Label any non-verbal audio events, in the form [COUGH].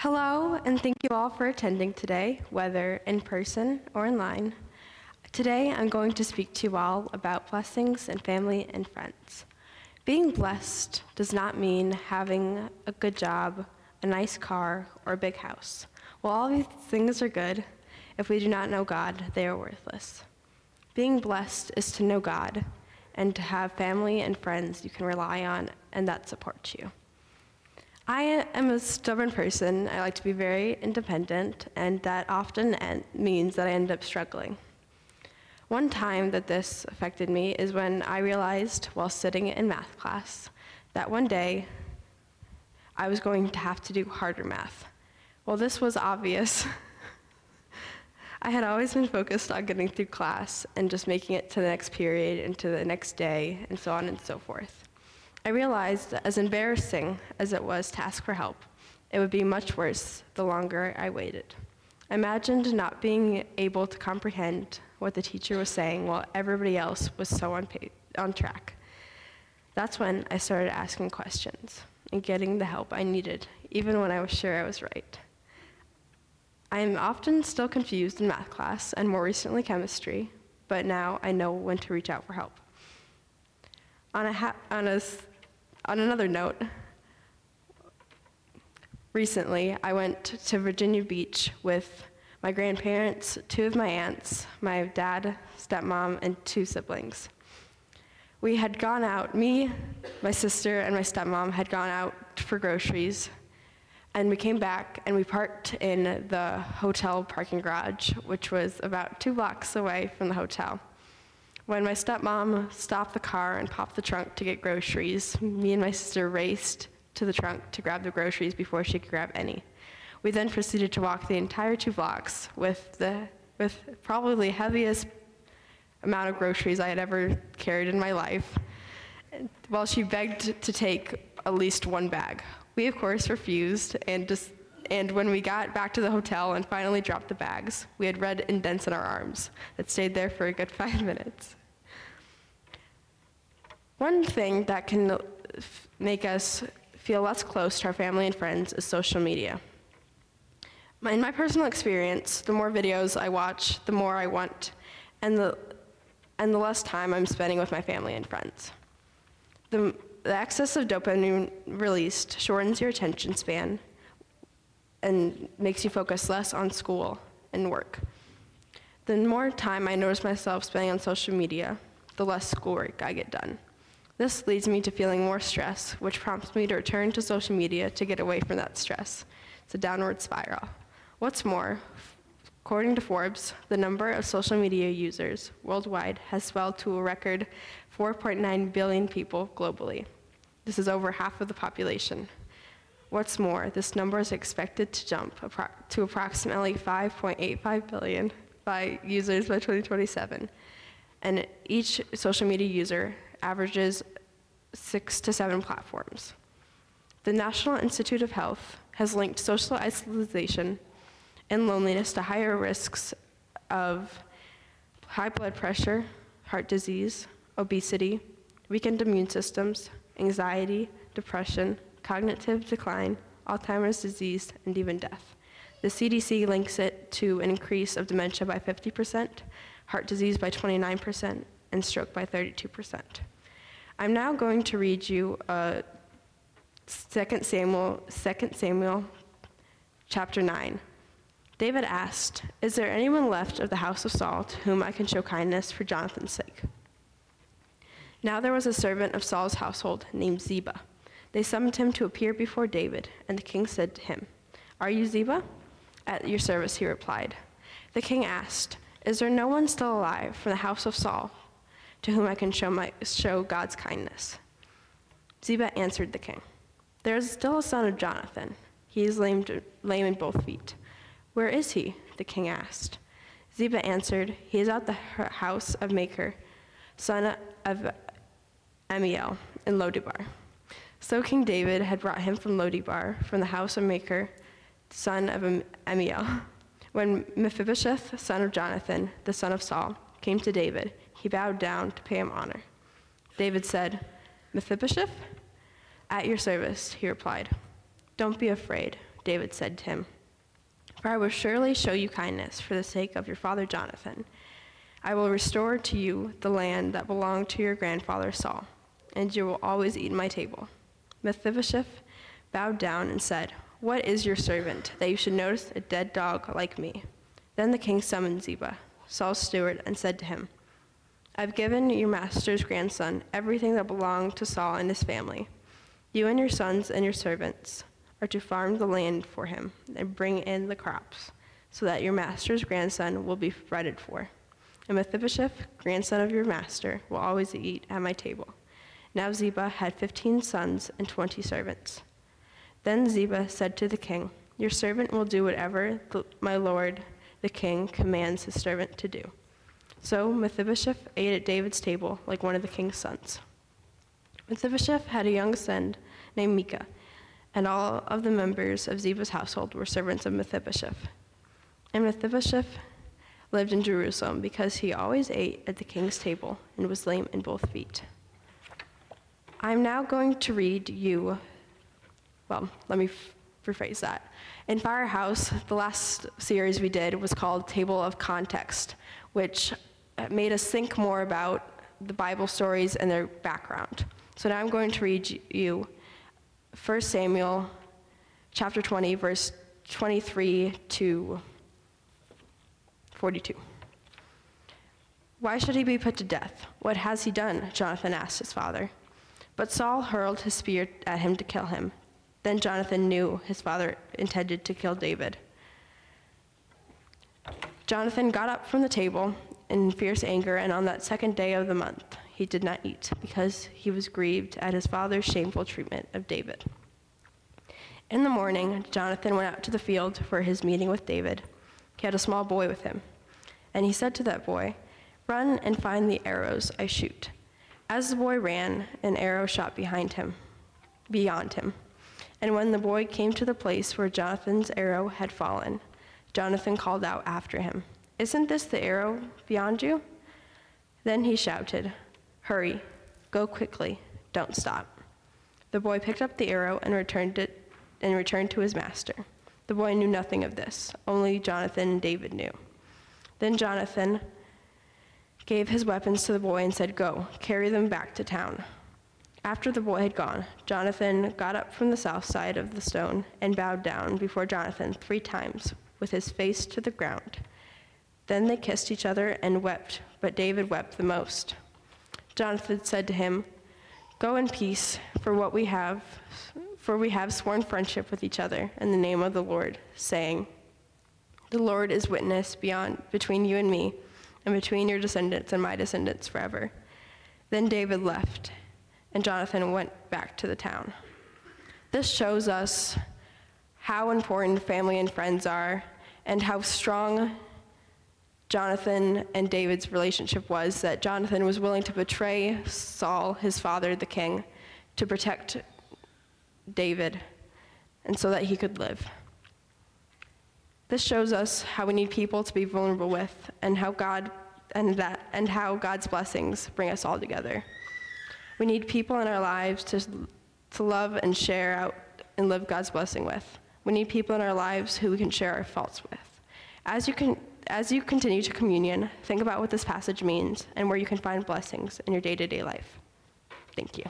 Hello, and thank you all for attending today, whether in person or online. Today, I'm going to speak to you all about blessings and family and friends. Being blessed does not mean having a good job, a nice car, or a big house. While all these things are good, if we do not know God, they are worthless. Being blessed is to know God and to have family and friends you can rely on and that support you. I am a stubborn person. I like to be very independent, and that often means that I end up struggling. One time that this affected me is when I realized while sitting in math class that one day I was going to have to do harder math. Well, this was obvious. [LAUGHS] I had always been focused on getting through class and just making it to the next period and to the next day and so on and so forth. I realized that as embarrassing as it was to ask for help, it would be much worse the longer I waited. I imagined not being able to comprehend what the teacher was saying while everybody else was so on, on track. That's when I started asking questions and getting the help I needed, even when I was sure I was right. I am often still confused in math class and more recently chemistry, but now I know when to reach out for help. On a, on a on another note, recently I went to Virginia Beach with my grandparents, two of my aunts, my dad, stepmom, and two siblings. We had gone out, me, my sister, and my stepmom had gone out for groceries, and we came back and we parked in the hotel parking garage, which was about two blocks away from the hotel. When my stepmom stopped the car and popped the trunk to get groceries, me and my sister raced to the trunk to grab the groceries before she could grab any. We then proceeded to walk the entire two blocks with, the, with probably heaviest amount of groceries I had ever carried in my life, while she begged to take at least one bag. We, of course, refused, and, just, and when we got back to the hotel and finally dropped the bags, we had red indents in our arms that stayed there for a good [LAUGHS] five minutes. One thing that can make us feel less close to our family and friends is social media. In my personal experience, the more videos I watch, the more I want, and the, and the less time I'm spending with my family and friends. The, the excess of dopamine released shortens your attention span and makes you focus less on school and work. The more time I notice myself spending on social media, the less schoolwork I get done. This leads me to feeling more stress, which prompts me to return to social media to get away from that stress. It's a downward spiral. What's more, according to Forbes, the number of social media users worldwide has swelled to a record 4.9 billion people globally. This is over half of the population. What's more, this number is expected to jump to approximately 5.85 billion by users by 2027. And each social media user averages six to seven platforms. The National Institute of Health has linked social isolation and loneliness to higher risks of high blood pressure, heart disease, obesity, weakened immune systems, anxiety, depression, cognitive decline, Alzheimer's disease, and even death. The CDC links it to an increase of dementia by 50%, heart disease by 29%, and stroke by 32%. I'm now going to read you uh, 2 Samuel, 2 Samuel chapter 9. David asked, Is there anyone left of the house of Saul to whom I can show kindness for Jonathan's sake? Now there was a servant of Saul's household named Ziba. They summoned him to appear before David, and the king said to him, Are you Ziba? At your service, he replied. The king asked, Is there no one still alive from the house of Saul to whom I can show, my, show God's kindness. Ziba answered the king, There is still a son of Jonathan. He is lame, lame in both feet. Where is he? the king asked. Ziba answered, He is at the house of Machir, son of Ammiel, in Lo Debar. So King David had brought him from Lo Debar, from the house of Machir, son of Ammiel. When Mephibosheth, son of Jonathan, the son of Saul, came to David, he bowed down to pay him honor. David said, Mephibosheth? At your service, he replied. Don't be afraid. David said to him, For I will surely show you kindness for the sake of your father Jonathan. I will restore to you the land that belonged to your grandfather Saul, and you will always eat at my table. Mephibosheth bowed down and said, What is your servant, that you should notice a dead dog like me? Then the king summoned Ziba, Saul's steward, and said to him, I've given your master's grandson everything that belonged to Saul and his family. You and your sons and your servants are to farm the land for him and bring in the crops, so that your master's grandson will be breaded for. And Mephibosheth, grandson of your master, will always eat at my table. Now Ziba had fifteen sons and twenty servants. Then Ziba said to the king, Your servant will do whatever the, my lord the king commands his servant to do. So Mephibosheth ate at David's table like one of the king's sons. Mephibosheth had a young son named Micah, and all of the members of Ziba's household were servants of Mephibosheth. And Mephibosheth lived in Jerusalem because he always ate at the king's table and was lame in both feet. I'm now going to read you, well, let me rephrase that. In Firehouse, the last series we did was called Table of Context, which uh, made us think more about the Bible stories and their background. So now I'm going to read you 1 Samuel chapter 20, verse 23 to 42. Why should he be put to death? What has he done? Jonathan asked his father. But Saul hurled his spear at him to kill him. Then Jonathan knew his father intended to kill David. Jonathan got up from the table in fierce anger, and on that second day of the month, he did not eat, because he was grieved at his father's shameful treatment of David. In the morning, Jonathan went out to the field for his meeting with David. He had a small boy with him. And he said to that boy, Run and find the arrows I shoot. As the boy ran, an arrow shot behind him, beyond him. And when the boy came to the place where Jonathan's arrow had fallen, Jonathan called out after him, Isn't this the arrow beyond you? Then he shouted, Hurry, go quickly, don't stop. The boy picked up the arrow and returned it and returned to his master. The boy knew nothing of this, only Jonathan and David knew. Then Jonathan gave his weapons to the boy and said, Go, carry them back to town. After the boy had gone, Jonathan got up from the south side of the stone and bowed down before Jonathan three times, with his face to the ground. Then they kissed each other and wept, but David wept the most. Jonathan said to him, Go in peace, for what we have for we have sworn friendship with each other in the name of the Lord, saying, The Lord is witness beyond between you and me, and between your descendants and my descendants forever. Then David left, and Jonathan went back to the town. This shows us how important family and friends are, and how strong Jonathan and David's relationship was that Jonathan was willing to betray Saul, his father, the king, to protect David, and so that he could live. This shows us how we need people to be vulnerable with, and how God and that and how God's blessings bring us all together. We need people in our lives to, to love and share out and live God's blessing with. We need people in our lives who we can share our faults with. As you can as you continue to communion, think about what this passage means and where you can find blessings in your day-to-day life. Thank you.